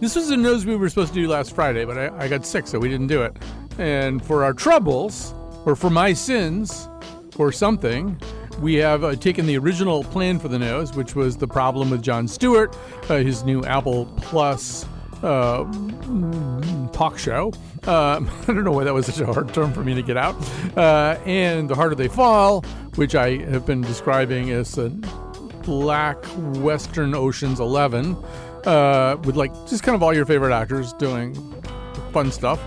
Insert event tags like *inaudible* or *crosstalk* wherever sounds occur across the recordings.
This was a nose we were supposed to do last Friday, but I, I got sick, so we didn't do it. And for our troubles, or for my sins, or something, we have uh, taken the original plan for the nose, which was the problem with Jon Stewart, uh, his new Apple Plus uh, talk show. Uh, *laughs* I don't know why that was such a hard term for me to get out. Uh, and The Harder They Fall, which I have been describing as a black Western Oceans 11 uh, with like just kind of all your favorite actors doing fun stuff.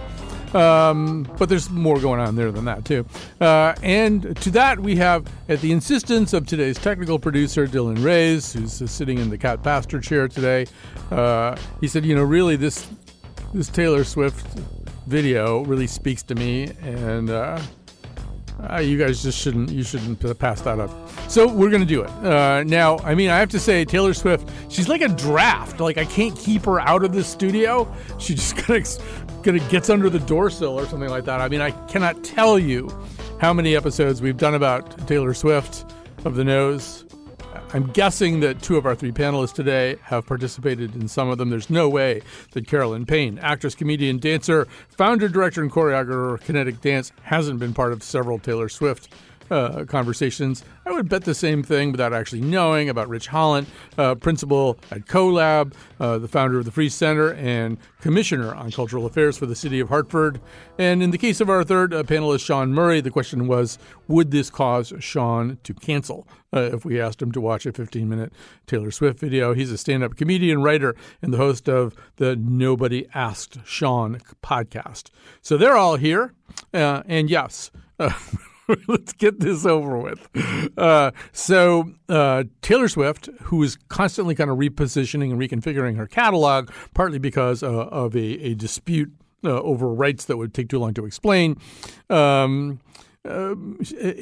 Um, but there's more going on there than that, too. Uh, and to that, we have, at the insistence of today's technical producer, Dylan Reyes, who's uh, sitting in the Cat Pastor chair today, uh, he said, you know, really, this, this Taylor Swift video really speaks to me. And, uh, you guys just shouldn't you shouldn't pass that up. So we're gonna do it uh, now. I mean, I have to say, Taylor Swift, she's like a draft. Like I can't keep her out of the studio. She *laughs* just kind of of gets under the door sill or something like that. I mean, I cannot tell you how many episodes we've done about Taylor Swift of the nose. I'm guessing that two of our three panelists today have participated in some of them. There's no way that Carolyn Payne, actress, comedian, dancer, founder, director, and choreographer of Kinetic Dance, hasn't been part of several Taylor Swift uh, conversations. I would bet the same thing without actually knowing about Rich Holland, uh, principal at CoLab, uh, the founder of the Friess Center, and commissioner on cultural affairs for the city of Hartford. And in the case of our third uh, panelist, Sean Murray, the question was would this cause Sean to cancel uh, if we asked him to watch a 15 minute Taylor Swift video? He's a stand up comedian, writer, and the host of the Nobody Asked Sean podcast. So they're all here. Uh, and yes, *laughs* *laughs* let's get this over with. Uh, so uh, Taylor Swift, who is constantly kind of repositioning and reconfiguring her catalog, partly because uh, of a, a dispute uh, over rights that would take too long to explain. Um, uh,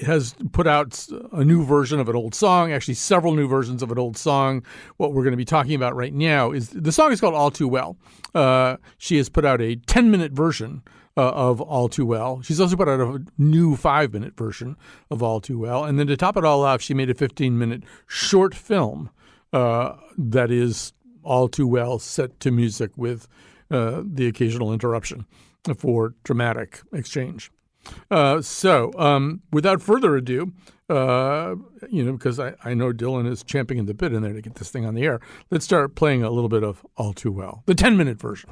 has put out a new version of an old song, actually several new versions of an old song. What we're going to be talking about right now is the song is called All Too Well. Uh, she has put out a 10 minute version uh, of All Too Well. She's also put out a new five minute version of All Too Well. And then to top it all off, she made a 15 minute short film uh, that is All Too Well set to music with uh, the occasional interruption for dramatic exchange. Uh, so, um, without further ado, uh, you know, because I, I know Dylan is champing in the bit in there to get this thing on the air, let's start playing a little bit of All Too Well, the 10 minute version.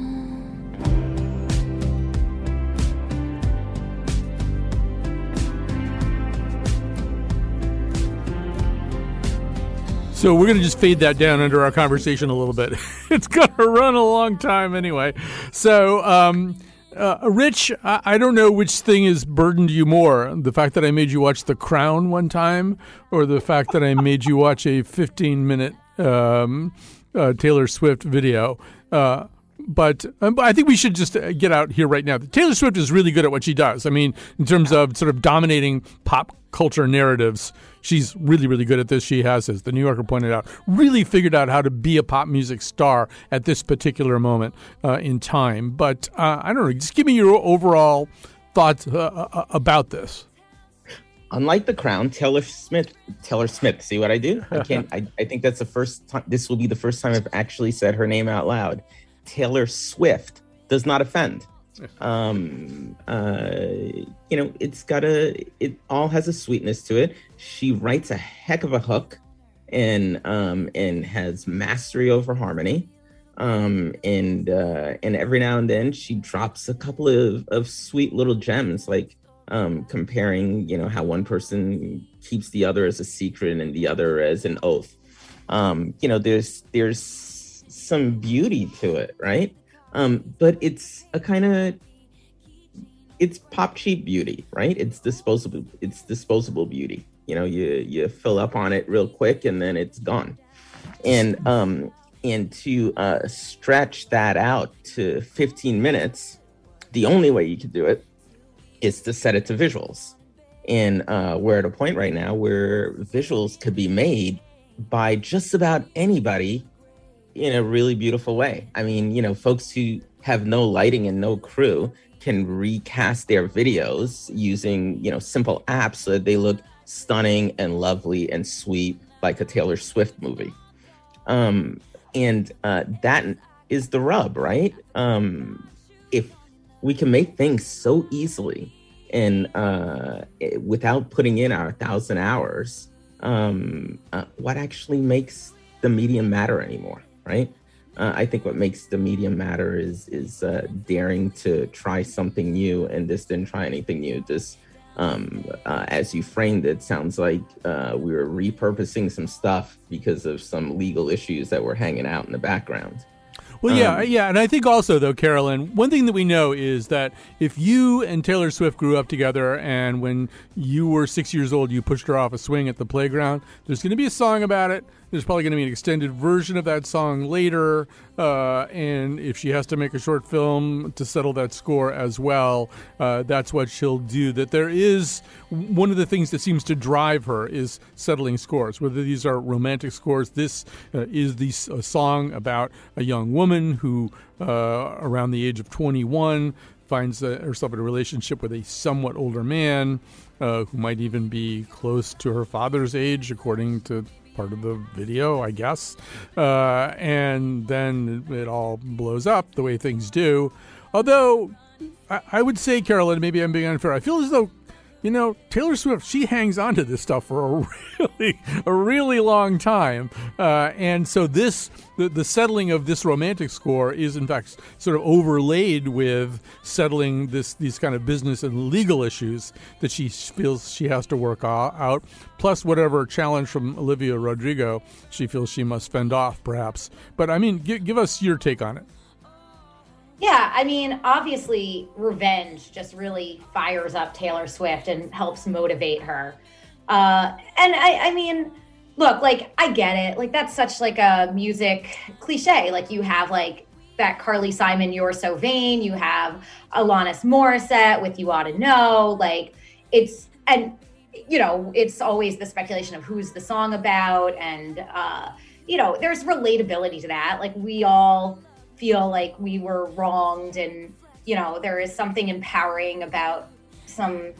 So we're going to just fade that down under our conversation a little bit. *laughs* it's going to run a long time anyway. So, um, uh, Rich, I, I, don't know which thing has burdened you more the fact that I made you watch The Crown one time, or the fact that I made you watch a 15 minute um, uh, Taylor Swift video. Uh, but um, I think we should just uh, get out here right now. Taylor Swift is really good at what she does. I mean, in terms of sort of dominating pop culture narratives, she's really, really good at this. She has, as the New Yorker pointed out, really figured out how to be a pop music star at this particular moment uh, in time. But uh, I don't know, just give me your overall thoughts uh, uh, uh, about this. Unlike the crown, Taylor Smith, Taylor Smith. See what I do? I can't. *laughs* I, I think that's the first time. This will be the first time I've actually said her name out loud. Taylor Swift does not offend. Um, uh, you know, it's got a, it all has a sweetness to it. She writes a heck of a hook and, um, and has mastery over harmony. Um, and uh, and every now and then she drops a couple of, of sweet little gems, like um, comparing, you know, how one person keeps the other as a secret and the other as an oath. Um, you know, there's there's some beauty to it, right? Um, but it's a kind of it's pop cheap beauty, right? It's disposable. It's disposable beauty. You know, you you fill up on it real quick and then it's gone. And um, and to uh, stretch that out to 15 minutes, the only way you could do it is to set it to visuals. And uh, we're at a point right now where visuals could be made by just about anybody in a really beautiful way. I mean, you know, folks who have no lighting and no crew can recast their videos using, you know, simple apps so that they look stunning and lovely and sweet like a Taylor Swift movie. Um, and uh, that is the rub, right? Um, if we can make things so easily and uh, without putting in our thousand hours, um, uh, what actually makes the medium matter anymore, right? Uh, I think what makes the medium matter is is uh, daring to try something new, and this didn't try anything new. This, um, uh, as you framed it, sounds like uh, we were repurposing some stuff because of some legal issues that were hanging out in the background. Well, yeah, um, yeah, and I think also though, Carolyn, one thing that we know is that if you and Taylor Swift grew up together, and when you were six years old, you pushed her off a swing at the playground, there's going to be a song about it. There's probably going to be an extended version of that song later. Uh, and if she has to make a short film to settle that score as well, uh, that's what she'll do. That there is one of the things that seems to drive her is settling scores, whether these are romantic scores. This uh, is the a song about a young woman who, uh, around the age of 21, finds uh, herself in a relationship with a somewhat older man. Uh, who might even be close to her father's age, according to part of the video, I guess. Uh, and then it all blows up the way things do. Although I, I would say, Carolyn, maybe I'm being unfair. I feel as though you know, Taylor Swift, she hangs on to this stuff for a *laughs* really, a really long time. Uh, and so this, the, the settling of this romantic score is in fact sort of overlaid with settling this, these kind of business and legal issues that she feels she has to work out, plus whatever challenge from Olivia Rodrigo she feels she must fend off, perhaps. But I mean, give, give us your take on it. Yeah, I mean, obviously, revenge just really fires up Taylor Swift and helps motivate her. Uh, and I, I mean, look, like I get it. Like that's such like a music cliche. Like you have like that Carly Simon, "You're So Vain." You have Alanis Morissette with "You Ought to Know." Like it's and you know it's always the speculation of who's the song about, and uh, you know there's relatability to that. Like we all feel like we were wronged and you know there is something empowering about some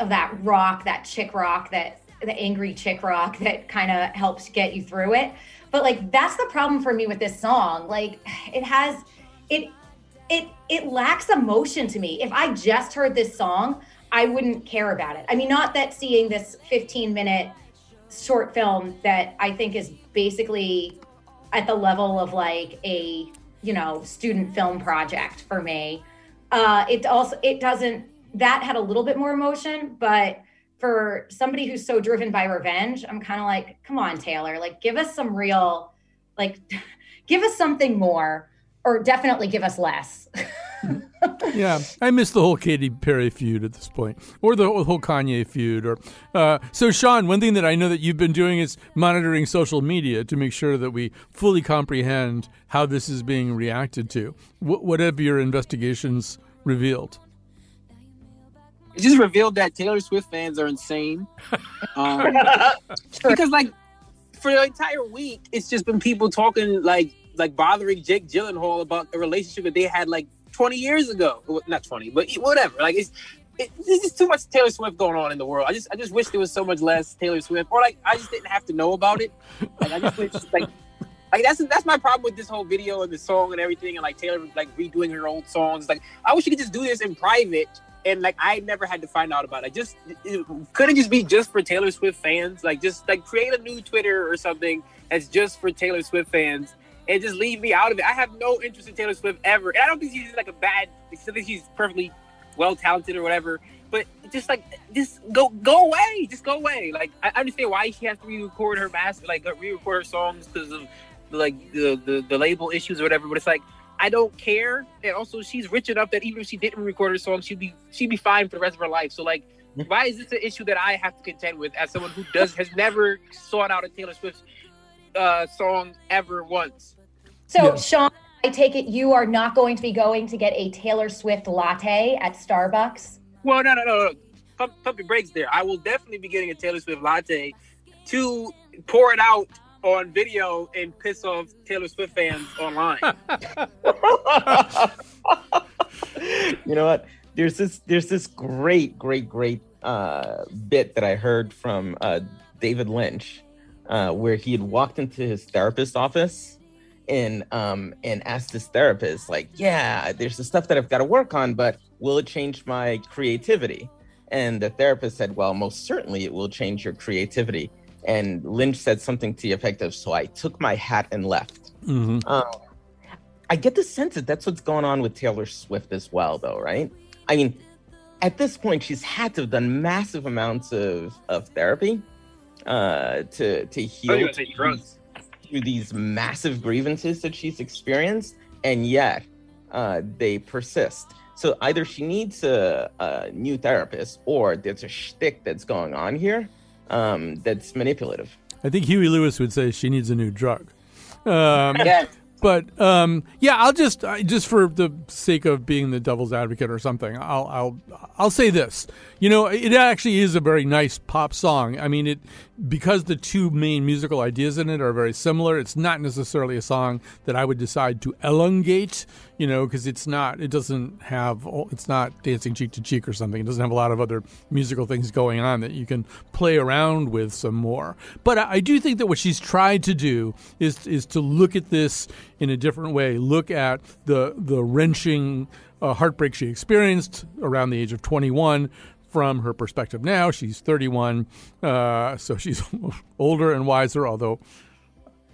of that rock that chick rock that the angry chick rock that kind of helps get you through it. But like that's the problem for me with this song. Like it has it it it lacks emotion to me. If i just heard this song i wouldn't care about it. I mean not that seeing this 15 minute short film that i think is basically at the level of like a you know student film project for me. Uh it also it doesn't that had a little bit more emotion but for somebody who's so driven by revenge i'm kind of like come on taylor like give us some real like *laughs* give us something more or definitely give us less *laughs* yeah, I miss the whole Katy Perry feud at this point, or the whole Kanye feud. Or uh, so, Sean. One thing that I know that you've been doing is monitoring social media to make sure that we fully comprehend how this is being reacted to. What, what have your investigations revealed? It just revealed that Taylor Swift fans are insane. *laughs* Um, because, like, for the entire week, it's just been people talking like like bothering Jake Gyllenhaal about a relationship that they had like 20 years ago. Not 20, but whatever. Like it's it, there's just too much Taylor Swift going on in the world. I just I just wish there was so much less Taylor Swift, or like I just didn't have to know about it. Like I just wish *laughs* like like that's that's my problem with this whole video and the song and everything, and like Taylor like redoing her old songs. Like I wish you could just do this in private. And like I never had to find out about it. Just it, couldn't just be just for Taylor Swift fans. Like just like create a new Twitter or something that's just for Taylor Swift fans and just leave me out of it. I have no interest in Taylor Swift ever. And I don't think she's like a bad. I think she's perfectly well talented or whatever. But just like, just go go away. Just go away. Like I understand why she has to re-record her master, like re-record her songs because of like the, the the label issues or whatever. But it's like I don't care. And also, she's rich enough that even if she didn't record her song, she'd be she'd be fine for the rest of her life. So like, why is this an issue that I have to contend with as someone who does has never *laughs* sought out a Taylor Swift uh, song ever once? So, yeah. Sean, I take it you are not going to be going to get a Taylor Swift latte at Starbucks? Well, no, no, no, no. Pump, pump your brakes there. I will definitely be getting a Taylor Swift latte to pour it out on video and piss off Taylor Swift fans online. *laughs* you know what? There's this there's this great, great, great uh, bit that I heard from uh, David Lynch, uh, where he had walked into his therapist's office and um and asked his therapist like yeah there's the stuff that i've got to work on but will it change my creativity? And the therapist said well most certainly it will change your creativity. And lynch said something to the effect of so i took my hat and left. Mm-hmm. um, i get the sense that that's what's going on with taylor swift as well though right? I mean at this point she's had to have done massive amounts of, of therapy uh, to to heal through these massive grievances that she's experienced, and yet uh, they persist. So either she needs a, a, new therapist, or there's a shtick that's going on here um, that's manipulative. I think Huey Lewis would say she needs a new drug. Um, *laughs* yes. But um, yeah, I'll just just for the sake of being the devil's advocate or something, I'll I'll I'll say this. You know, it actually is a very nice pop song. I mean, it because the two main musical ideas in it are very similar. It's not necessarily a song that I would decide to elongate. You know, because it's not. It doesn't have. It's not dancing cheek to cheek or something. It doesn't have a lot of other musical things going on that you can play around with some more. But I do think that what she's tried to do is is to look at this in a different way. Look at the the wrenching uh, heartbreak she experienced around the age of 21 from her perspective now. She's 31, uh, so *laughs* she's older and wiser, although.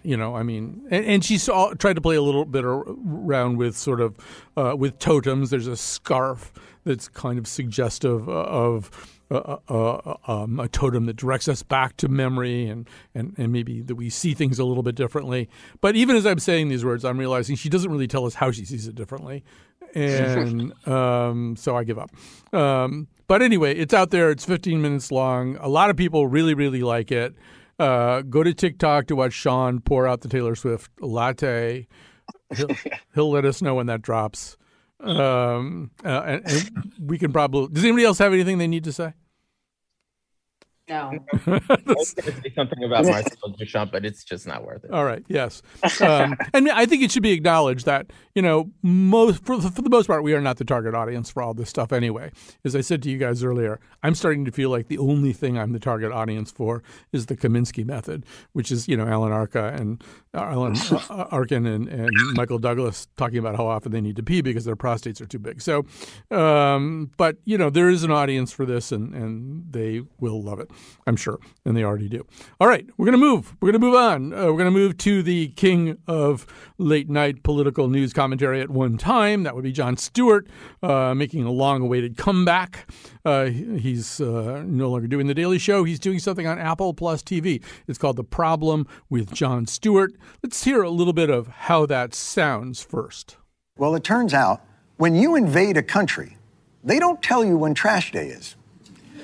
You know, I mean, and, and she saw, tried to play a little bit around with sort of uh, with totems. There's a scarf that's kind of suggestive of uh, uh, um, a totem that directs us back to memory and, and, and maybe that we see things a little bit differently. But even as I'm saying these words, I'm realizing she doesn't really tell us how she sees it differently. *laughs* And um, so I give up. Um, but anyway, it's out there. It's 15 minutes long. A lot of people really, really like it. Uh, go to TikTok to watch Sean pour out the Taylor Swift latte. He'll, *laughs* he'll let us know when that drops. Um, uh, and, and we can probably. Does anybody else have anything they need to say? No. *laughs* I was going to say something about *laughs* Marcel Duchamp, but it's just not worth it. All right. Yes. Um, *laughs* and I think it should be acknowledged that you know most for, for the most part we are not the target audience for all this stuff anyway. As I said to you guys earlier, I'm starting to feel like the only thing I'm the target audience for is the Kominsky method, which is you know Alan Arka and uh, Alan uh, Arkin and, and Michael Douglas talking about how often they need to pee because their prostates are too big. So, um, but you know there is an audience for this, and and they will love it. I'm sure, and they already do. All right, we're going to move. We're going to move on. Uh, we're going to move to the king of late night political news commentary at one time. That would be Jon Stewart, uh, making a long awaited comeback. Uh, he's uh, no longer doing The Daily Show. He's doing something on Apple Plus TV. It's called The Problem with Jon Stewart. Let's hear a little bit of how that sounds first. Well, it turns out when you invade a country, they don't tell you when trash day is.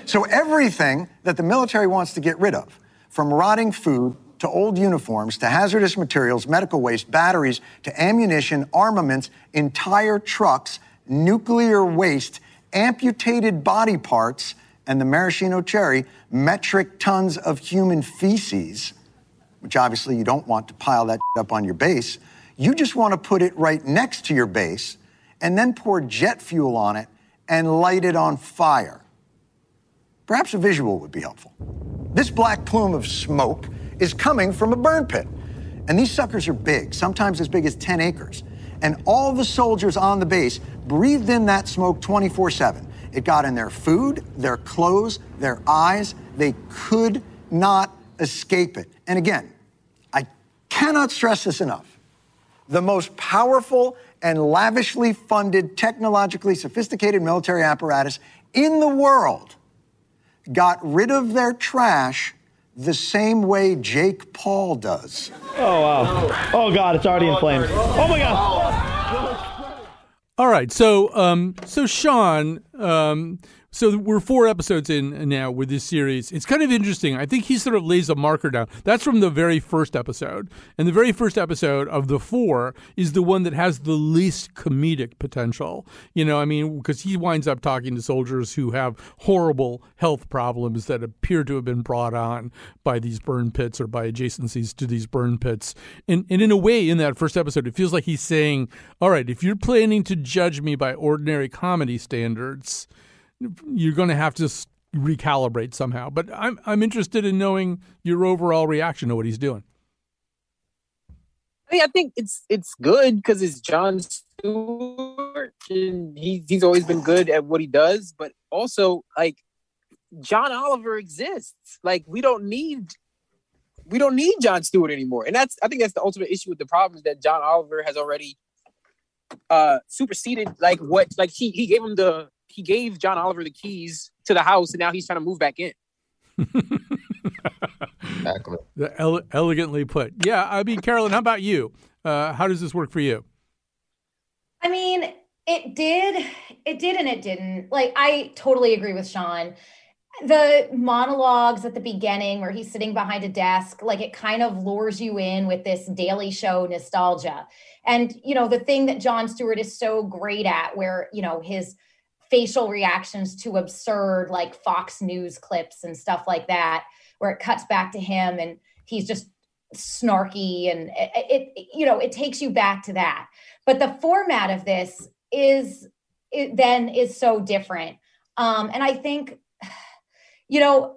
So everything that the military wants to get rid of, from rotting food to old uniforms to hazardous materials, medical waste, batteries to ammunition, armaments, entire trucks, nuclear waste, amputated body parts, and the maraschino cherry, metric tons of human feces, which obviously you don't want to pile that up on your base. You just want to put it right next to your base and then pour jet fuel on it and light it on fire. Perhaps a visual would be helpful. This black plume of smoke is coming from a burn pit. And these suckers are big, sometimes as big as 10 acres. And all the soldiers on the base breathed in that smoke 24 7. It got in their food, their clothes, their eyes. They could not escape it. And again, I cannot stress this enough. the most powerful and lavishly funded, technologically sophisticated military apparatus in the world, got rid of their trash the same way Jake Paul does. Oh, wow. Oh, God, it's already in flames. Oh, my God. All right. So, um, so Sean, um, so we're four episodes in now with this series. It's kind of interesting. I think he sort of lays a marker down. That's from the very first episode. And the very first episode of the four is the one that has the least comedic potential. You know, I mean, because he winds up talking to soldiers who have horrible health problems that appear to have been brought on by these burn pits or by adjacencies to these burn pits. And, and in a way, in that first episode, it feels like he's saying, all right, if you're planning to judge me by ordinary comedy standards, you're going to have to recalibrate somehow. But I'm I'm interested in knowing your overall reaction to what he's doing. I mean, I think it's it's good because it's Jon Stewart, and he, he's always been good at what he does. But also, like John Oliver exists. Like we don't need we don't need Jon Stewart anymore, and that's I think that's the ultimate issue with the problem is that John Oliver has already uh superseded like what like he he gave him the he gave John Oliver the keys to the house, and now he's trying to move back in. *laughs* exactly. Ele- elegantly put. Yeah, I mean, Carolyn, how about you? Uh, how does this work for you? I mean, it did, it did, and it didn't. Like, I totally agree with Sean. The monologues at the beginning, where he's sitting behind a desk, like it kind of lures you in with this Daily Show nostalgia. And, you know, the thing that Jon Stewart is so great at, where, you know, his facial reactions to absurd like Fox News clips and stuff like that, where it cuts back to him and he's just snarky and it, it you know it takes you back to that. But the format of this is it then is so different, um, and I think you know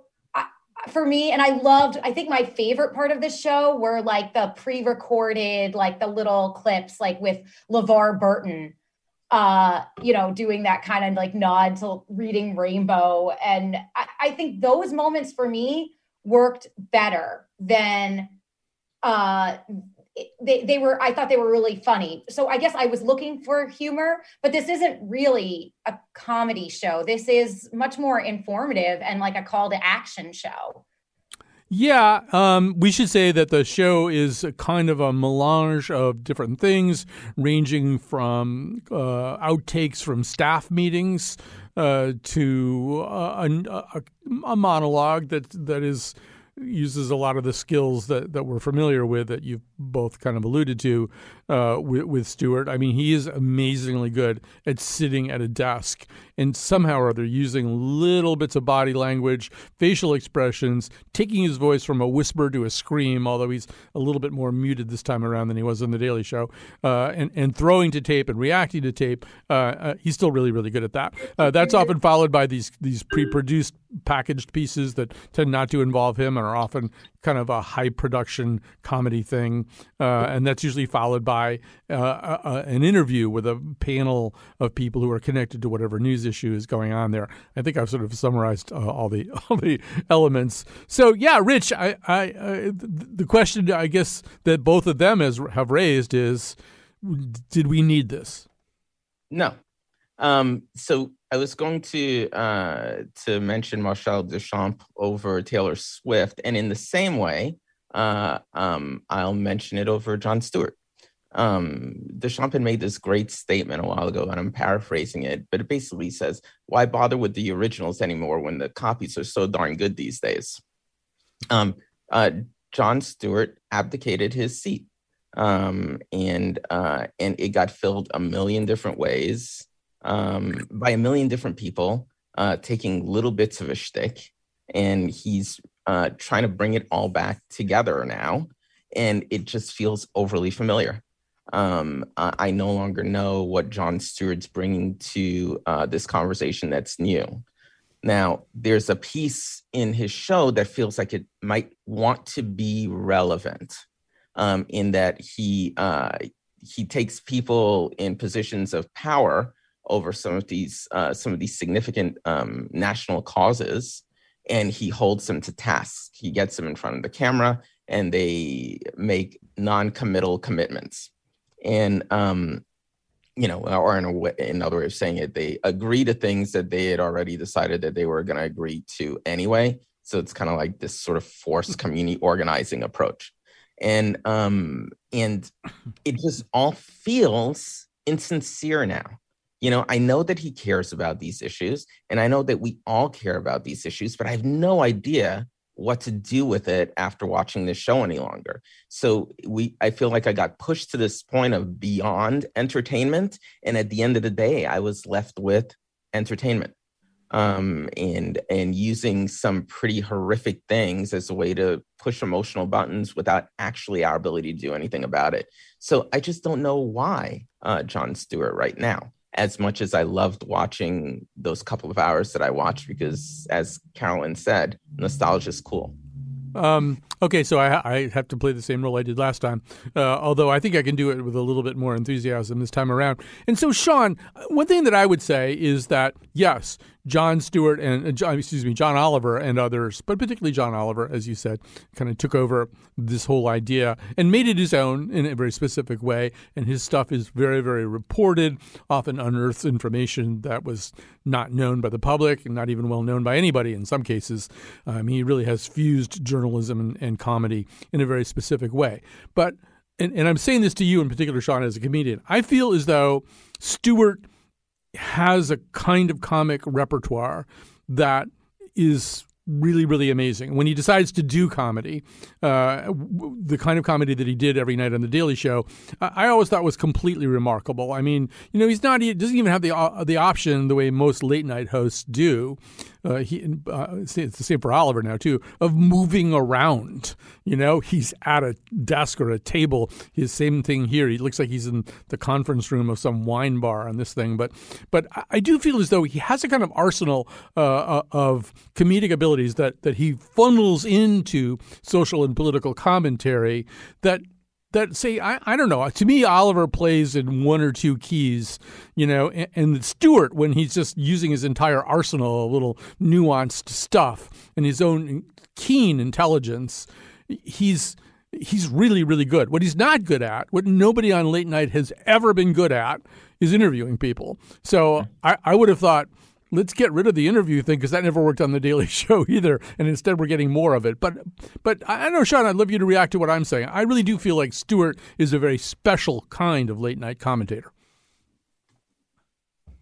for me and i loved i think my favorite part of the show were like the pre-recorded like the little clips like with levar burton uh, you know, doing that kind of like nod to reading Rainbow. And I, I think those moments for me worked better than uh they, they were i thought they were really funny. So i guess i was looking for humor but this isn't really a comedy show. This is much more informative and like a call to action show yeah, um, we should say that the show is kind of a melange of different things, ranging from uh, outtakes from staff meetings uh, to uh, a, a, monologue that that is uses a lot of the skills that, that we're familiar with that you've both kind of alluded to uh, with, with Stewart. I mean, he is amazingly good at sitting at a desk and somehow or other using little bits of body language, facial expressions, taking his voice from a whisper to a scream, although he's a little bit more muted this time around than he was on The Daily Show, uh, and, and throwing to tape and reacting to tape. Uh, uh he's still really, really good at that. Uh, that's often followed by these, these pre produced packaged pieces that tend not to involve him and are often kind of a high production comedy thing. Uh, and that's usually followed by uh, a, an interview with a panel of people who are connected to whatever news issue is going on there. I think I've sort of summarized uh, all the *laughs* all the elements. So yeah, Rich, I, I, I, the question I guess that both of them has have raised is, did we need this? No. Um, so I was going to uh, to mention Marcel Duchamp over Taylor Swift, and in the same way, uh, um, I'll mention it over Jon Stewart um, made this great statement a while ago, and I'm paraphrasing it, but it basically says, "Why bother with the originals anymore when the copies are so darn good these days?" Um, uh, Jon Stewart abdicated his seat, um, and uh, and it got filled a million different ways um, by a million different people, uh, taking little bits of a shtick, and he's uh, trying to bring it all back together now, and it just feels overly familiar um, I no longer know what Jon Stewart's bringing to uh, this conversation that's new. Now, there's a piece in his show that feels like it might want to be relevant, um, in that he uh, he takes people in positions of power over some of these uh, some of these significant um, national causes, and he holds them to task. He gets them in front of the camera, and they make non-committal commitments and um, you know, or in a way, another way of saying it, they agree to things that they had already decided that they were going to agree to anyway. So it's kind of like this sort of forced community organizing approach, and um, and it just all feels insincere now. You know, I know that he cares about these issues, and I know that we all care about these issues, but I have no idea what to do with it after watching this show any longer. So we I feel like I got pushed to this point of beyond entertainment and at the end of the day I was left with entertainment. Um and and using some pretty horrific things as a way to push emotional buttons without actually our ability to do anything about it. So I just don't know why uh Jon Stewart right now as much as I loved watching those couple of hours that I watched, because as Carolyn said, nostalgia is cool. Um, okay, so I, I, have to play the same role I did last time, uh, although I think I can do it with a little bit more enthusiasm this time around. And so, Sean, one thing that I would say is that yes, Jon Stewart and uh, John, excuse me, John Oliver and others, but particularly John Oliver, as you said, kind of took over this whole idea and made it his own in a very specific way. And his stuff is very, very reported, often unearths information that was not known by the public and not even well known by anybody in some cases. Um, he really has fused journalism and, and comedy in a very specific way. But and, and I'm saying this to you in particular, Sean, as a comedian, I feel as though Stewart – has a kind of comic repertoire that is really, really amazing. When he decides to do comedy, uh, the kind of comedy that he did every night on the Daily Show, I, I always thought was completely remarkable. I mean, you know, he's not he doesn't even have the uh, the option the way most late night hosts do uh, he, uh, it's the same for Oliver now too, of moving around. You know, he's at a desk or a table. His same thing here. He looks like he's in the conference room of some wine bar on this thing. But, but I do feel as though he has a kind of arsenal uh, uh, of comedic abilities that that he funnels into social and political commentary that that say I, I don't know. To me Oliver plays in one or two keys you know and, and Stewart when he's just using his entire arsenal of little nuanced stuff and his own keen intelligence he's he's really really good. What he's not good at what nobody on late night has ever been good at is interviewing people. So hmm. I, I would have thought let's get rid of the interview thing because that never worked on the Daily *laughs* Show either, and instead we're getting more of it. But but I know, Sean, I'd love you to react to what I'm saying. I really do feel like Stewart is a very special kind of late night commentator.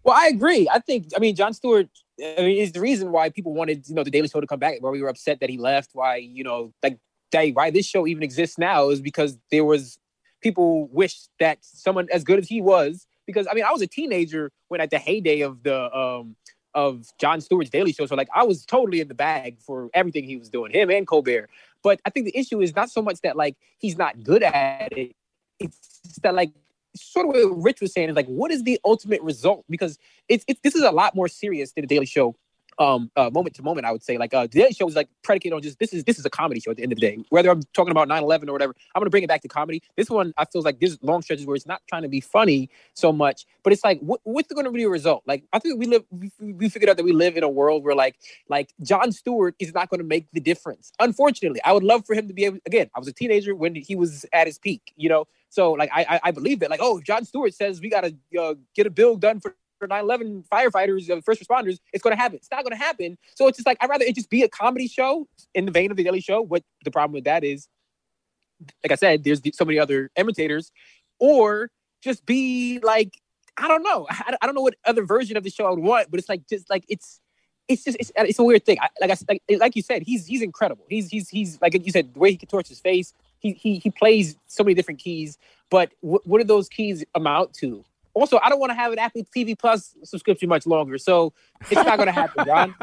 Well, I agree. I think I mean Jon Stewart I mean, is the reason why people wanted you know the Daily Show to come back. Why we were upset that he left. Why you know like that, why this show even exists now is because there was people wish that someone as good as he was. Because I mean, I was a teenager when at the heyday of the um of Jon Stewart's Daily Show. So like I was totally in the bag for everything he was doing, him and Colbert. But I think the issue is not so much that like he's not good at it. It's that like sort of what Rich was saying is like, what is the ultimate result? Because it's, it's this is a lot more serious than the Daily Show um uh, moment to moment i would say like uh daily show is like predicated on just this is this is a comedy show at the end of the day. Whether i'm talking about 9-11 or whatever i'm gonna bring it back to comedy. This one i feel like there's long stretches where it's not trying to be funny so much but it's like what, what's gonna be a result? Like i think we live we, we figured out that we live in a world where like like jon stewart is not gonna make the difference. Unfortunately i would love for him to be able again i was a teenager when he was at his peak you know? So like i i, I believe that like oh jon stewart says we gotta uh, get a bill done for 9/11 firefighters, uh, first responders, it's going to happen. It's not going to happen. So it's just like I'd rather it just be a comedy show in the vein of the Daily Show. What the problem with that is, like I said, there's so many other imitators, or just be like I don't know. I, I don't know what other version of the show I would want, but it's like just like it's it's just it's, it's a weird thing. I, like I like, like you said, he's he's incredible. He's he's he's like you said, the way he contorts his face. He he he plays so many different keys, but what do those keys amount to? Also, I don't want to have an Apple TV Plus subscription much longer, so it's not going to happen, Ron.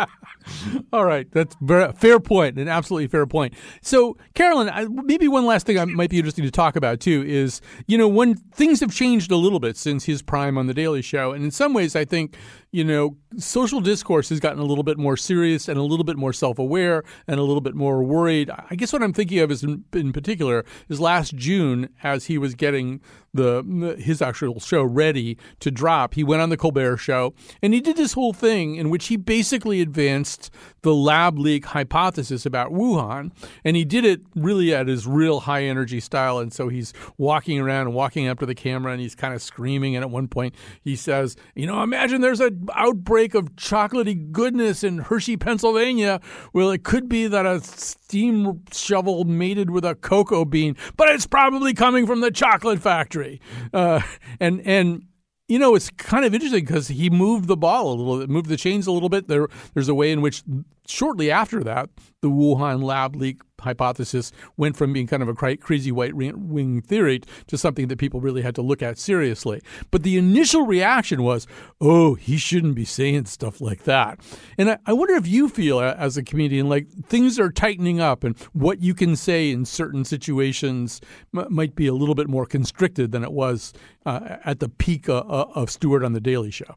*laughs* All right, that's fair point, an absolutely fair point. So, Carolyn, I, maybe one last thing I might be interesting to talk about too is you know when things have changed a little bit since his prime on the Daily Show, and in some ways, I think you know, social discourse has gotten a little bit more serious and a little bit more self aware and a little bit more worried. I guess what I'm thinking of is in, in particular is last June as he was getting the his actual show ready to drop. He went on the Colbert Show and he did this whole thing in which he basically advanced the lab leak hypothesis about Wuhan, and he did it really at his real high energy style. And so he's walking around and walking up to the camera and he's kind of screaming. And at one point he says, "You know, imagine there's an outbreak of chocolatey goodness in Hershey, Pennsylvania. Well, it could be that a steam shovel mated with a cocoa bean, but it's probably coming from the chocolate factory." Uh, and and you know, it's kind of interesting because he moved the ball a little bit, moved the chains a little bit. There, there's a way in which shortly after that, the Wuhan lab leak hypothesis went from being kind of a crazy white wing theory to something that people really had to look at seriously. But the initial reaction was, oh, he shouldn't be saying stuff like that. And I, I wonder if you feel, as a comedian, like things are tightening up and what you can say in certain situations m- might be a little bit more constricted than it was uh, at the peak uh, of Stewart on The Daily Show.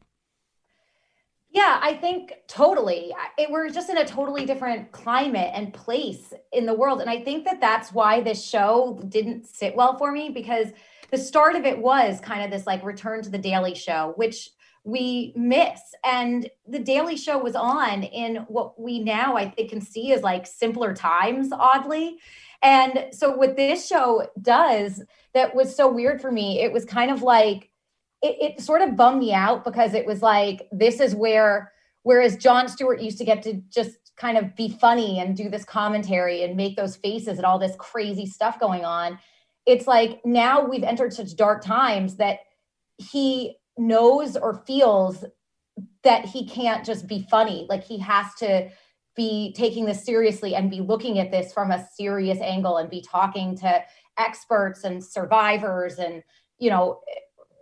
Yeah, I think totally. It, we're just in a totally different climate and place in the world. And I think that that's why this show didn't sit well for me because the start of it was kind of this like return to the Daily Show, which we miss. And the Daily Show was on in what we now, I think, can see as like simpler times, oddly. And so, what this show does that was so weird for me, it was kind of like, it, it sort of bummed me out because it was like this is where whereas Jon Stewart used to get to just kind of be funny and do this commentary and make those faces and all this crazy stuff going on it's like now we've entered such dark times that he knows or feels that he can't just be funny. Like he has to be taking this seriously and be looking at this from a serious angle and be talking to experts and survivors and you know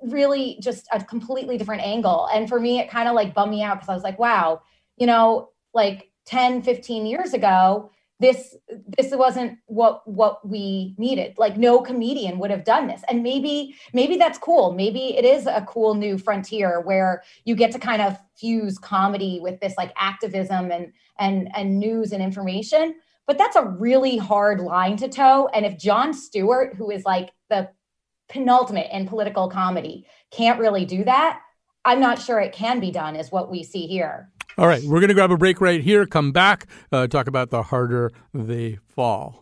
really just a completely different angle. And for me, it kind of like bummed me out because I was like, wow, you know, like 10, 15 years ago, this this wasn't what what we needed. Like no comedian would have done this. And maybe maybe that's cool. Maybe it is a cool new frontier where you get to kind of fuse comedy with this like activism and and and news and information. But that's a really hard line to toe. And if jon stewart who is like the penultimate in political comedy. Can't really do that. I'm not sure it can be done, is what we see here. All right, we're going to grab a break right here, come back, uh, talk about the harder they fall.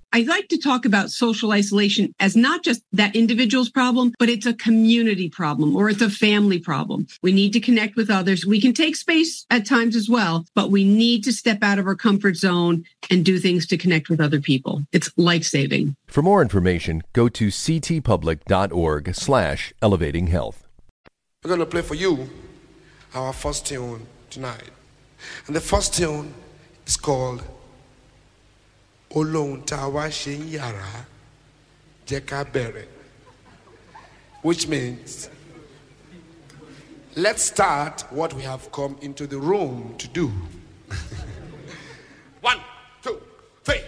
I like to talk about social isolation as not just that individual's problem, but it's a community problem or it's a family problem. We need to connect with others. We can take space at times as well, but we need to step out of our comfort zone and do things to connect with other people. It's life saving. For more information, go to ctpublic.org slash elevating health. We're going to play for you our first tune tonight. And the first tune is called olóhun tá a wá ṣe ń yàrá jẹ́ ká bẹ̀rẹ̀ which means let's start what we have come into the room to do. One, two, three.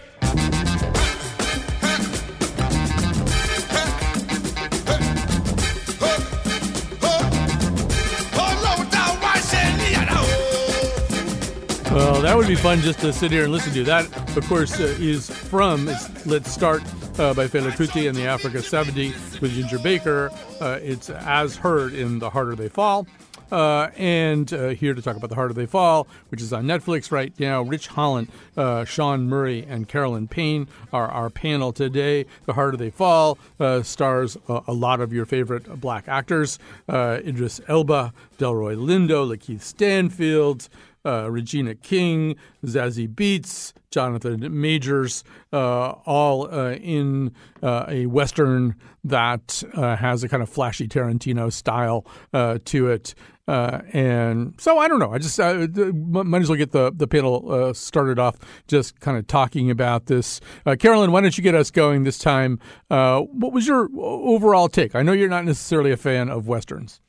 Well, that would be fun just to sit here and listen to. That, of course, uh, is from Let's Start uh, by Fela Kuti and the Africa 70 with Ginger Baker. Uh, it's as heard in The Harder They Fall. Uh, and uh, here to talk about The Harder They Fall, which is on Netflix right now. Rich Holland, uh, Sean Murray, and Carolyn Payne are our panel today. The Harder They Fall stars a lot of your favorite black actors Idris Elba, Delroy Lindo, Lakeith Stanfield. Uh, Regina King, Zazie Beetz, Jonathan Majors, uh, all uh, in uh, a Western that uh, has a kind of flashy Tarantino style uh, to it. And so I don't know. I just uh, might as well get the the panel started off just kind of talking about this. Carolyn, why don't you get us going this time? What was your overall take? I know you're not necessarily a fan of westerns.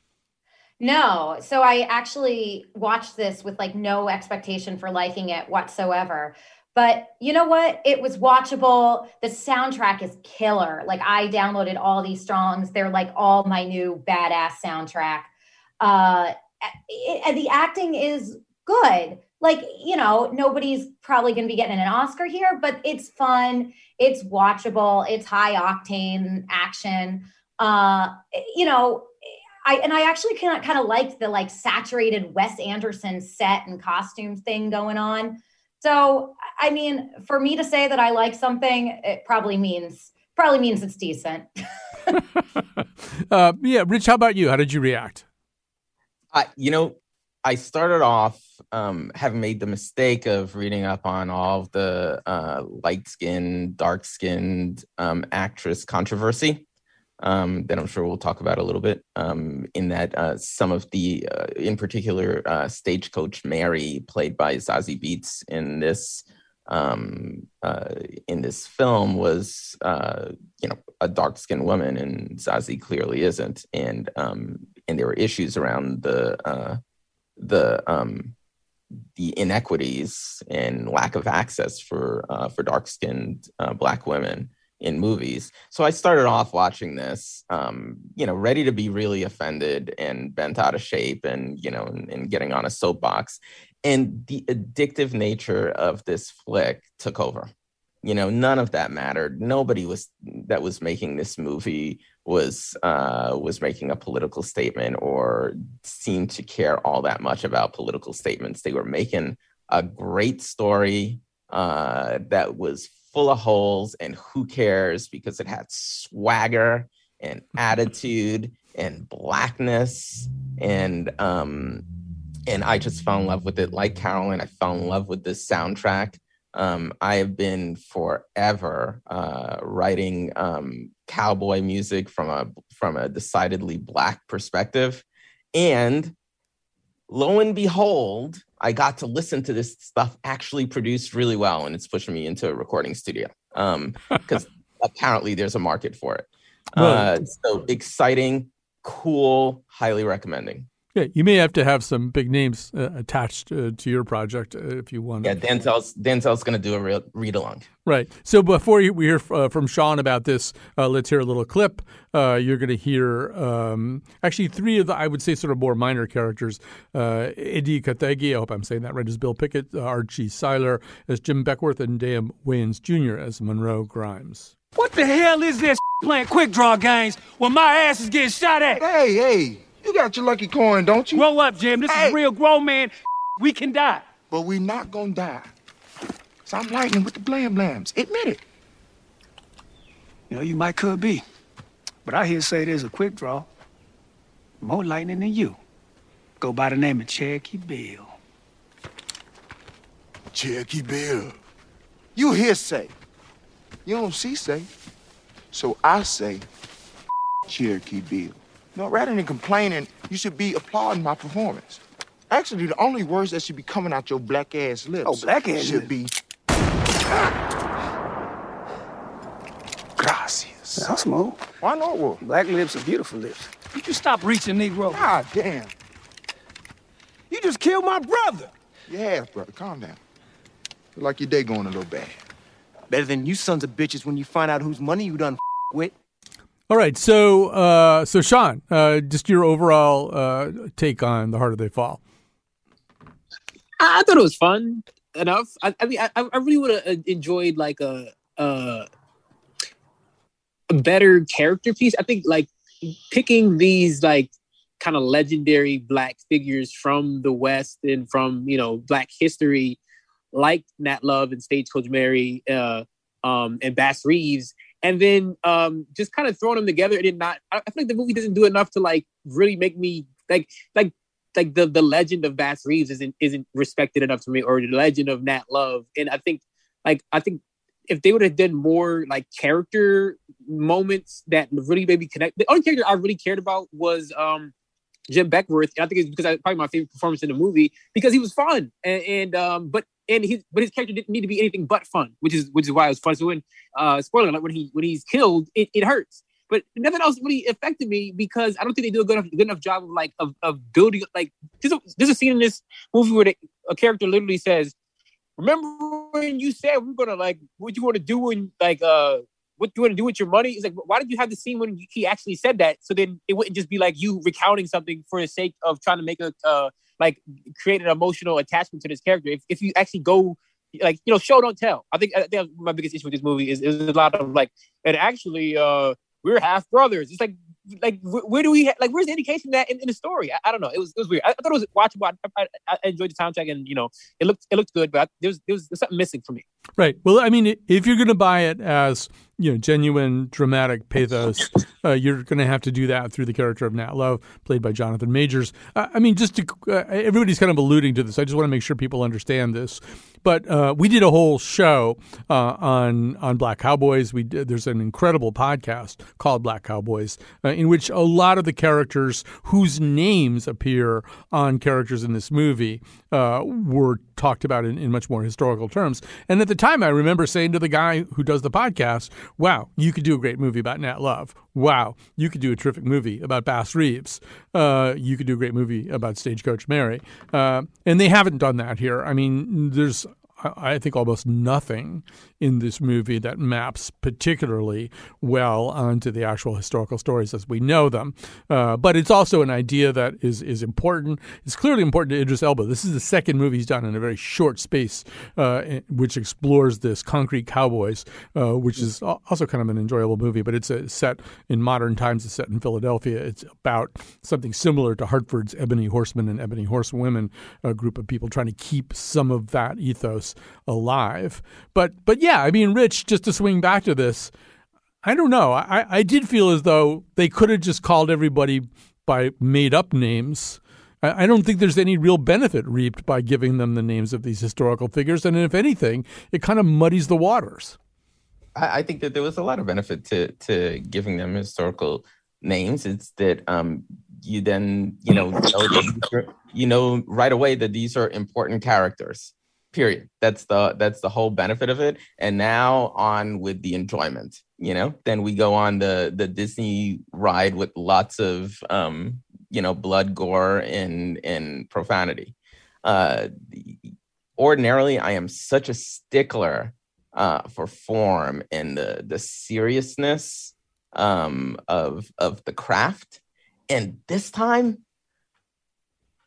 No, so I actually watched this with like no expectation for liking it whatsoever. But you know what? It was watchable. The soundtrack is killer. Like I downloaded all these songs. They're like all my new badass soundtrack uh, and the acting is good. Like, you know, nobody's probably going to be getting an Oscar here, but it's fun. It's watchable. It's high octane action. Uh, you know, I and I actually kind of kind of liked the like saturated Wes Anderson set and costume thing going on. So, I mean, for me to say that I like something, it probably means probably means it's decent. *laughs* *laughs* uh, yeah, Rich, how about you? How did you react? I, you know, I started off um, having made the mistake of reading up on all of the uh, light skinned, dark skinned um, actress controversy um, that I'm sure we'll talk about a little bit. Um, in that, uh, some of the, uh, in particular, uh, Stagecoach Mary, played by Zazie Beetz in this um, uh, in this film, was uh, you know a dark skinned woman, and Zazie clearly isn't, and um, and there were issues around the uh, the um, the inequities and lack of access for for dark skinned black women in movies. So I started off watching this, um, you know, ready to be really offended and bent out of shape, and you know, and, and getting on a soapbox. And the addictive nature of this flick took over you know none of that mattered nobody was that was making this movie was uh, was making a political statement or seemed to care all that much about political statements they were making a great story uh, that was full of holes and who cares because it had swagger and *laughs* attitude and blackness and um and I just fell in love with it. Like Carolyn I fell in love with this soundtrack. Um, I have been forever uh, writing um, cowboy music from a from a decidedly black perspective, and lo and behold, I got to listen to this stuff actually produced really well, and it's pushing me into a recording studio because um, *laughs* apparently there's a market for it. Uh, so exciting, cool, highly recommending. Yeah, you may have to have some big names uh, attached uh, to your project uh, if you want. Yeah, Denzel's Denzel's going to do a real read along. Right. So before we hear uh, from Sean about this, uh, let's hear a little clip. Uh, you're going to hear um, actually three of the I would say sort of more minor characters: Edi Gathegi, I hope I'm saying that right, as Bill Pickett, Archie Cyler as Jim Beckwourth, and Dan Wayans Jr. as Monroe Grimes. What the hell is this *laughs* playing quick draw games when my ass is getting shot at? Hey, hey. You got your lucky coin, don't you? Grow up, Jim. This hey. is real grown man. *laughs* We can die. But we not gonna die. So I'm lightning with the blam blams. Admit it. You know, you might could be. But I hear say there's a quick draw. More lightning than you. Go by the name of Cherokee Bill. Cherokee Bill. You hear say. You don't see say. So I say *laughs* Cherokee Bill. No, rather than complaining, you should be applauding my performance. Actually, the only words that should be coming out your black ass lips. Oh, black ass should be. Gracias. That's smooth. Why not? Well, black lips are beautiful lips. You stop reaching, Negro. God damn. You just killed my brother. Yeah, brother. Calm down. Feel like your day going a little bad. Better than you sons of bitches when you find out whose money you done with. All right, so uh, so Sean, uh, just your overall uh, take on the harder they fall. I thought it was fun. enough. I, I mean, I, I really would have enjoyed like a, a a better character piece. I think like picking these like kind of legendary black figures from the West and from you know black history, like Nat Love and Stagecoach Mary uh, um, and Bass Reeves, and then um, just kind of throwing them together. It did not. I feel like the movie doesn't do enough to like really make me like like like the the legend of Bass Reeves isn't isn't respected enough to me, or the legend of Nat Love. And I think like I think if they would have done more like character moments that really maybe connect. The only character I really cared about was um Jim Beckwourth. I think it's because I probably my favorite performance in the movie because he was fun and, and um but and his but his character didn't need to be anything but fun, which is which is why it was fun. So when uh spoiler like when he when he's killed, it, it hurts. But nothing else really affected me because I don't think they do a good enough, good enough job of like of, of building like there's a, there's a scene in this movie where a character literally says, "Remember when you said we are gonna like what you want to do when like uh what you want to do with your money?" It's like why did you have the scene when he actually said that? So then it wouldn't just be like you recounting something for the sake of trying to make a uh like create an emotional attachment to this character. If if you actually go like you know show don't tell. I think, I think my biggest issue with this movie is is a lot of like and actually uh we're half brothers. It's like like where do we like where's the indication that in, in the story? I, I, don't know. It was it was weird. I, I thought it was watchable. I, I, enjoyed the soundtrack and you know it looked it looked good, but there was there was, there was something missing for me. Right. Well, I mean, if you're going to buy it as you know genuine dramatic pathos, uh, you're going to have to do that through the character of Nat Love, played by Jonathan Majors. Uh, I mean, just to uh, everybody's kind of alluding to this. I just want to make sure people understand this. But uh, we did a whole show uh, on on Black Cowboys. We did, there's an incredible podcast called Black Cowboys uh, in which a lot of the characters whose names appear on characters in this movie were talked about in, in much more historical terms. And at the time, I remember saying to the guy who does the podcast, wow, you could do a great movie about Nat Love. Wow, you could do a terrific movie about Bass Reeves. Uh, you could do a great movie about Stagecoach Mary. Uh, and they haven't done that here. I mean, there's I think almost nothing in this movie that maps particularly well onto the actual historical stories as we know them. Uh, but it's also an idea that is is important. It's clearly important to Idris Elba. This is the second movie he's done in a very short space, uh, which explores this Concrete Cowboys, uh, which is also kind of an enjoyable movie. But it's a set in modern times. It's set in Philadelphia. It's about something similar to Hartford's Ebony Horsemen and Ebony Horsewomen, a group of people trying to keep some of that ethos alive. But but yeah, I mean, Rich, just to swing back to this, I don't know. I, I did feel as though they could have just called everybody by made up names. I, I don't think there's any real benefit reaped by giving them the names of these historical figures. And if anything, it kind of muddies the waters. I, I think that there was a lot of benefit to to giving them historical names. It's that um, you then you know *laughs* know you know right away that these are important characters period. That's the that's the whole benefit of it. And now on with the enjoyment you know then we go on the the disney ride with lots of um you know blood gore and and profanity. Uh ordinarily i am such a stickler uh for form and the the seriousness um of of the craft. And this time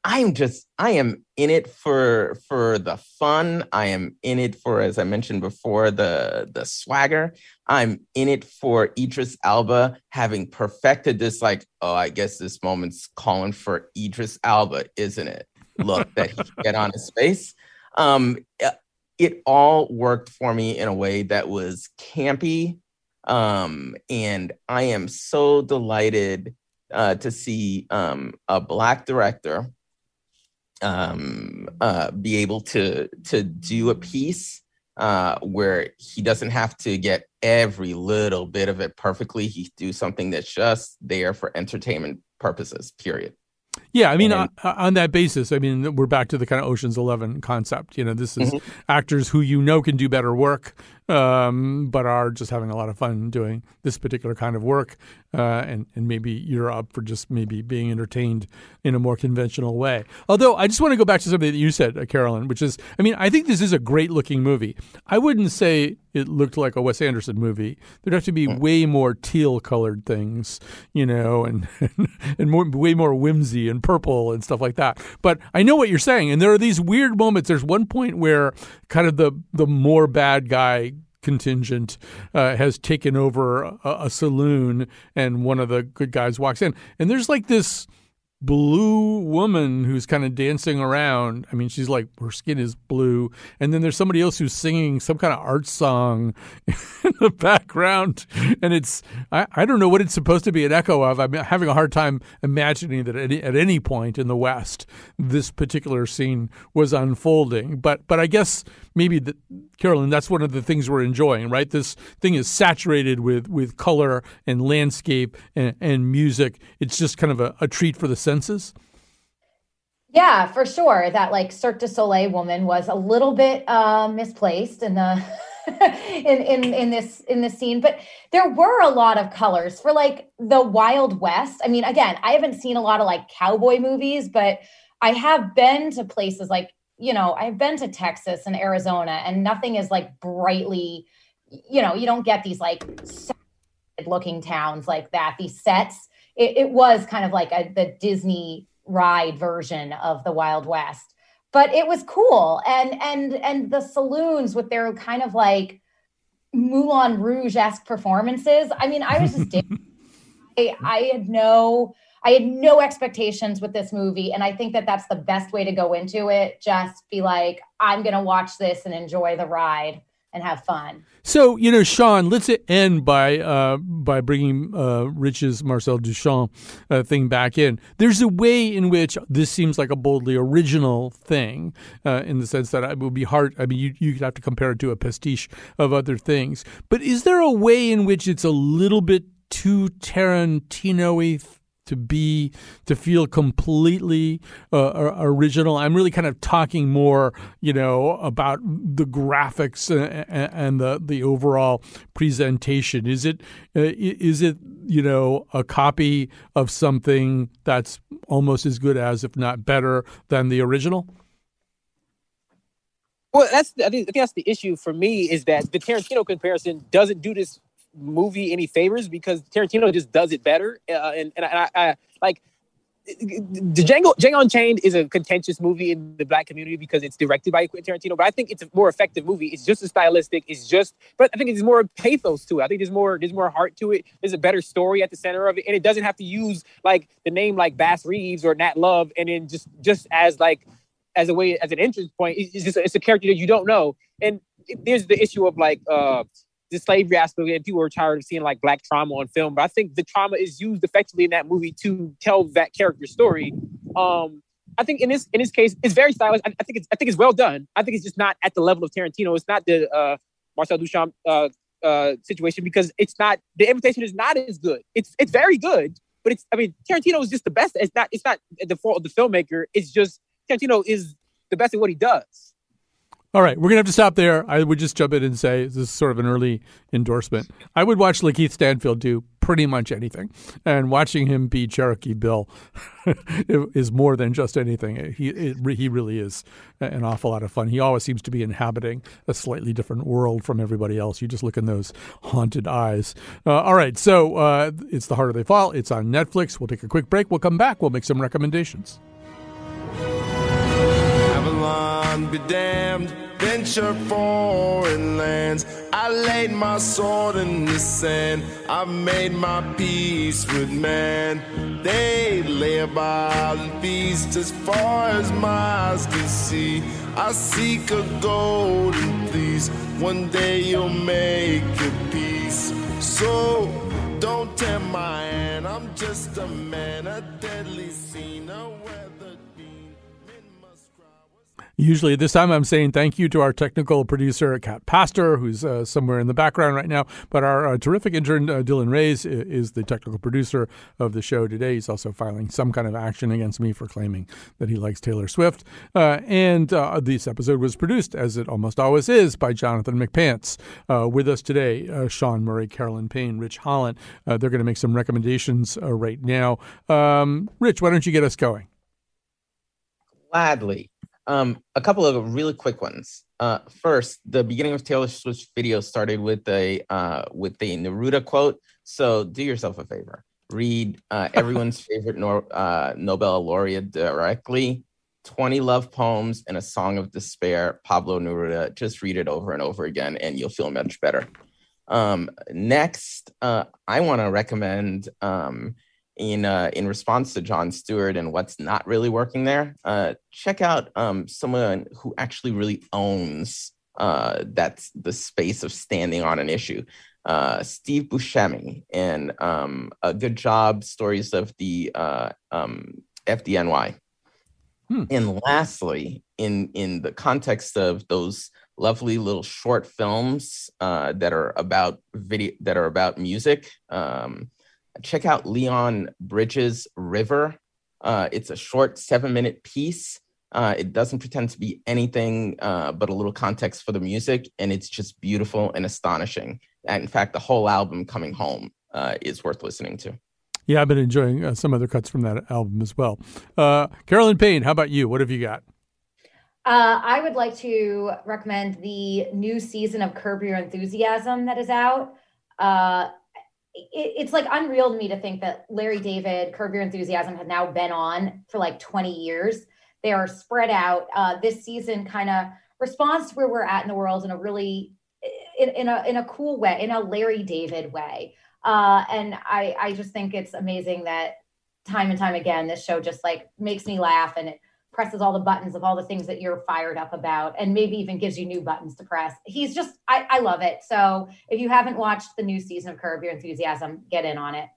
I'm just I am in it for for the fun. I am in it for, as I mentioned before, the the swagger. I'm in it for Idris Elba having perfected this. Like, oh, I guess this moment's calling for Idris Elba, isn't it? Look *laughs* that he get on his face. Um, it all worked for me in a way that was campy, um, and I am so delighted uh, to see um, a black director um, uh, be able to to do a piece uh, where he doesn't have to get every little bit of it perfectly. He do something that's just there for entertainment purposes. Period. Yeah, I mean, on, on, that basis, I mean, we're back to the kind of Ocean's Eleven concept. You know, this is mm-hmm. actors who you know can do better work, um, but are just having a lot of fun doing this particular kind of work. Uh, and, and maybe you're up for just maybe being entertained in a more conventional way. Although I just want to go back to something that you said, uh, Carolyn, which is, I mean, I think this is a great looking movie. I wouldn't say it looked like a Wes Anderson movie. There'd have to be way more teal colored things, you know, and *laughs* and more, way more whimsy and purple and stuff like that. But I know what you're saying, and there are these weird moments. There's one point where kind of the the more bad guy contingent uh, has taken over a, a, saloon and one of the good guys walks in and there's like this blue woman who's kind of dancing around. I mean, she's like her skin is blue, and then there's somebody else who's singing some kind of art song *laughs* in the background, and it's I, I don't know what it's supposed to be an echo of. I'm having a hard time imagining that at any, at any point in the West this particular scene was unfolding. But but I guess maybe the, Carolyn, that's one of the things we're enjoying, right? This thing is saturated with with color and landscape and, and music. It's just kind of a, a treat for the senses? Yeah, for sure. That like Cirque du Soleil woman was a little bit uh, misplaced in the *laughs* in in in this in this scene, but there were a lot of colors for like the Wild West. I mean, again, I haven't seen a lot of like cowboy movies, but I have been to places like you know I've been to Texas and Arizona, and nothing is like brightly, you know, you don't get these like looking towns like that. These sets it, it was kind of like a, the Disney ride version of the Wild West, but it was cool. And and and the saloons with their kind of like Moulin Rouge esque performances. I mean, I was just *laughs* I, I had no I had no expectations with this movie, and I think that that's the best way to go into it. Just be like, I'm gonna watch this and enjoy the ride and have fun. So you know, Sean, let's end by uh, by bringing uh, Rich's Marcel Duchamp uh, thing back in. There's a way in which this seems like a boldly original thing, uh, in the sense that it would be hard. I mean, you you could have to compare it to a pastiche of other things. But is there a way in which it's a little bit too Tarantino-y to be to feel completely uh, original. I'm really kind of talking more, you know, about the graphics and, and the the overall presentation. Is it uh, is it you know a copy of something that's almost as good as, if not better, than the original? Well, that's I think that's the issue for me is that the Tarantino comparison doesn't do this movie any favors because Tarantino just does it better. Uh, and and I, I, like the Django Django Unchained is a contentious movie in the black community because it's directed by Quentin Tarantino, but I think it's a more effective movie. It's just as stylistic. It's just, but I think there's more pathos to it. I think there's more there's more heart to it. There's a better story at the center of it, and it doesn't have to use like the name like Bass Reeves or Nat Love, and then just just as like as a way as an entrance point. It's just it's a character that you don't know, and there's the issue of like. uh the slavery aspect and people are tired of seeing like black trauma on film but i think the trauma is used effectively in that movie to tell that character story. Um i think in this in this case it's very stylish. I, I think it's i think it's well done. I think it's just not at the level of tarantino. It's not the uh marcel duchamp uh uh situation because it's not the invitation is not as good. It's it's very good but it's i mean tarantino is just the best. It's not it's not the fault of the filmmaker. It's just tarantino is the best at what he does all right, we're gonna have to stop there. I would just jump in and say this is sort of an early endorsement. I would watch Lakeith Stanfield do pretty much anything, and watching him be Cherokee Bill *laughs* is more than just anything. He it, he really is an awful lot of fun. He always seems to be inhabiting a slightly different world from everybody else. You just look in those haunted eyes. Uh, all right, so uh, it's the harder they fall. It's on Netflix. We'll take a quick break. We'll come back. We'll make some recommendations. Be damned, venture foreign lands. I laid my sword in the sand. I made my peace with man. They lay about and feast as far as my eyes can see. I seek a golden fleece. One day you'll make a peace. So don't tempt my hand. I'm just a man, a deadly scene. Usually at this time, I'm saying thank you to our technical producer, Kat Pastor, who's uh, somewhere in the background right now. But our uh, terrific intern, uh, Dylan Reyes, is the technical producer of the show today. He's also filing some kind of action against me for claiming that he likes Taylor Swift. Uh, and uh, this episode was produced, as it almost always is, by Jonathan McPants. Uh, with us today, Sean Murray, Carolyn Payne, Rich Holland. they're going to make some recommendations right now. Um, Rich, why don't you get us going? Gladly. Um, a couple of really quick ones. Uh, first, the beginning of Taylor Swift's video started with a uh, with the Neruda quote. So do yourself a favor, read uh, *laughs* everyone's favorite Nor- uh, Nobel laureate directly. 20 love poems and a song of despair, Pablo Neruda. Just read it over and over again, and you'll feel much better. Um, next, uh, I want to recommend um, in uh, in response to Jon Stewart and what's not really working there, uh, check out um, someone who actually really owns uh, that's the space of standing on an issue. Uh, Steve Buscemi and um, a good job stories of the uh, um, FDNY. Hmm. And lastly, in in the context of those lovely little short films uh, that are about video that are about music. Um, check out Leon Bridges' River. Uh, it's a short seven minute piece. Uh, it doesn't pretend to be anything uh, but a little context for the music, and it's just beautiful and astonishing. And in fact, the whole album, Coming Home, uh, is worth listening to. Yeah, I've been enjoying uh, some other cuts from that album as well. Uh, Carolyn Payne, how about you? What have you got? I would like to recommend the new season of Curb Your Enthusiasm that is out it, it's like unreal to me to think that Larry David, Curb Your Enthusiasm, had now been on for like 20 years. They are spread out. Uh, this season kind of responds to where we're at in the world in a really in, in a in a cool way, in a Larry David way. Uh, and I I just think it's amazing that time and time again this show just like makes me laugh and it presses all the buttons of all the things that you're fired up about and maybe even gives you new buttons to press. He's just, I, I love it. So if you haven't watched the new season of Curb Your Enthusiasm, get in on it.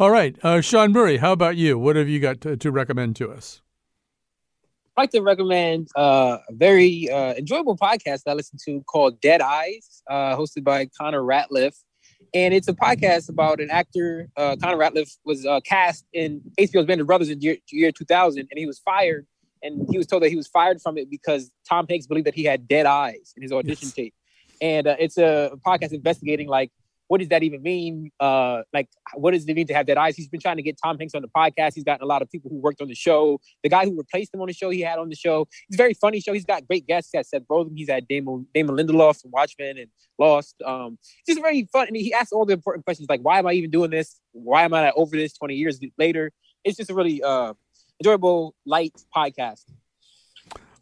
All right. Uh, Sean Murray, how about you? What have you got to, to recommend to us? I'd like to recommend uh, a very uh, enjoyable podcast that I listen to called Dead Eyes, uh, hosted by Connor Ratliff. And it's a podcast about an actor. Uh, Connor Ratliff was uh, cast in HBO's Band of Brothers in year, year 2000, and he was fired and he was told that he was fired from it because Tom Hanks believed that he had dead eyes in his audition yes. tape. And uh, it's a podcast investigating like what does that even mean? Uh, like what does it mean to have dead eyes? He's been trying to get Tom Hanks on the podcast. He's gotten a lot of people who worked on the show. The guy who replaced him on the show, he had on the show. It's a very funny show. He's got great guests. He's got Seth Rogen. He's had Damon, Damon Lindelof from Watchmen and Lost. Um, it's just very fun. And he asks all the important questions like, why am I even doing this? Why am I over this 20 years later? It's just a really uh, enjoyable, light podcast.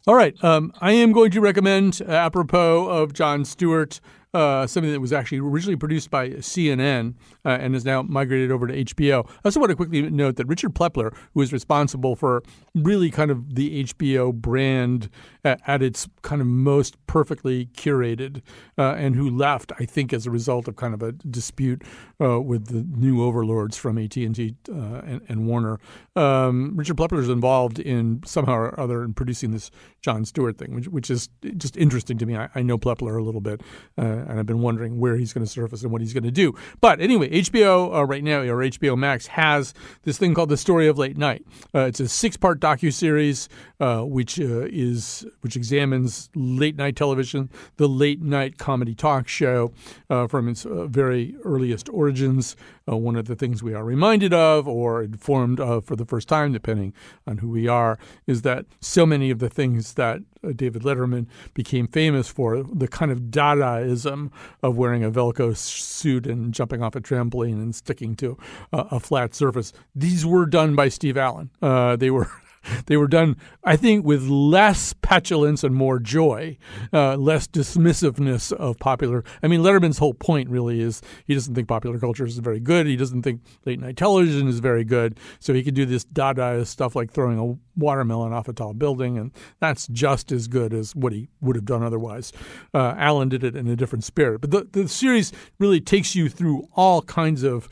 All right. Um, I am going to recommend, uh, apropos of Jon Stewart, uh, something that was actually originally produced by CNN uh, and is now migrated over to HBO. I also want to quickly note that Richard Plepler, who is responsible for really kind of the HBO brand at, at its kind of most perfectly curated, uh, and who left, I think, as a result of kind of a dispute uh, with the new overlords from AT and T uh, and Warner. Um, Richard Plepler is involved in somehow or other in producing this Jon Stewart thing, which, which is just interesting to me. I, I know Plepler a little bit uh, and I've been wondering where he's going to surface and what he's going to do. But anyway, HBO uh, right now, or HBO Max, has this thing called The Story of Late Night. Uh, it's a six-part docu series uh, which uh, is which examines late night television, the late night comedy talk show uh, from its very earliest origins. One of the things we are reminded of or informed of for the first time, depending on who we are, is that so many of the things that David Letterman became famous for, the kind of Dadaism of wearing a Velcro suit and jumping off a trampoline and sticking to a flat surface. These were done by Steve Allen. Uh, they were *laughs* they were done, I think, with less petulance and more joy, uh, less dismissiveness of popular. I mean, Letterman's whole point really is he doesn't think popular culture is very good. He doesn't think late night television is very good. So he could do this Dada stuff like throwing a watermelon off a tall building, and that's just as good as what he would have done otherwise. Uh, did it in a different spirit. But the, the series really takes you through all kinds of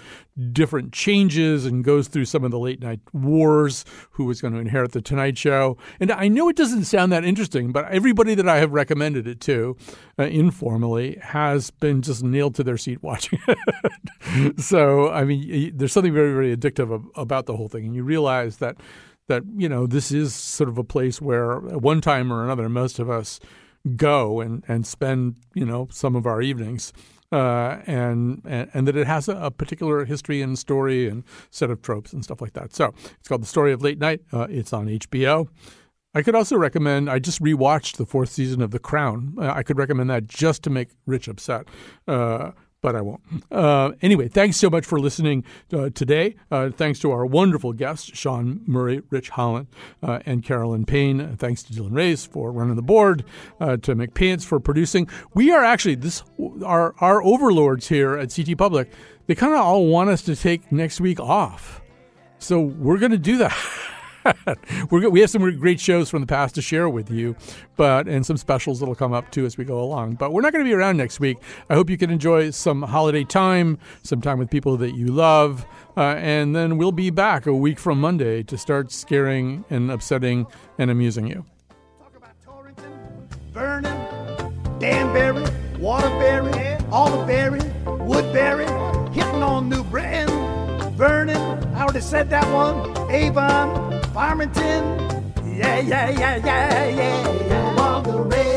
different changes and goes through some of the late night wars, who was going to inherit the Tonight Show. And I know it doesn't sound that interesting, but everybody that I have recommended it to uh, informally has been just nailed to their seat watching *laughs* it. so, I mean, there's something very, very addictive about the whole thing. And you realize that that you know this is sort of a place where at one time or another most of us go and and spend you know some of our evenings uh, and, and, and that it has a, a, particular history and story and set of tropes and stuff like that. So it's called The Story of Late Night. Uh, it's on HBO. I could also recommend. I just rewatched the fourth season of The Crown. Uh, I could recommend that just to make Rich upset. Uh, but I won't. Uh, anyway, thanks so much for listening uh, today. Uh, thanks to our wonderful guests, Sean Murray, Rich Holland, uh, and Carolyn Payne. Thanks to Dylan Reyes for running the board, uh, to McPants for producing. We are actually this our our overlords here at CT Public. They kind of all want us to take next week off, so we're going to do that. *laughs* *laughs* We have some great shows from the past to share with you, but and some specials that'll come up too as we go along. But we're not going to be around next week. I hope you can enjoy some holiday time, some time with people that you love, uh, and then we'll be back a week from Monday to start scaring and upsetting and amusing you. Talk about Torrington, Vernon, Danbury, Waterbury, Alderberry, Woodbury, hitting on New Britain, Vernon, I already said that one, Avon, Farmington. Yeah, yeah, yeah, yeah, yeah, yeah. Along the red.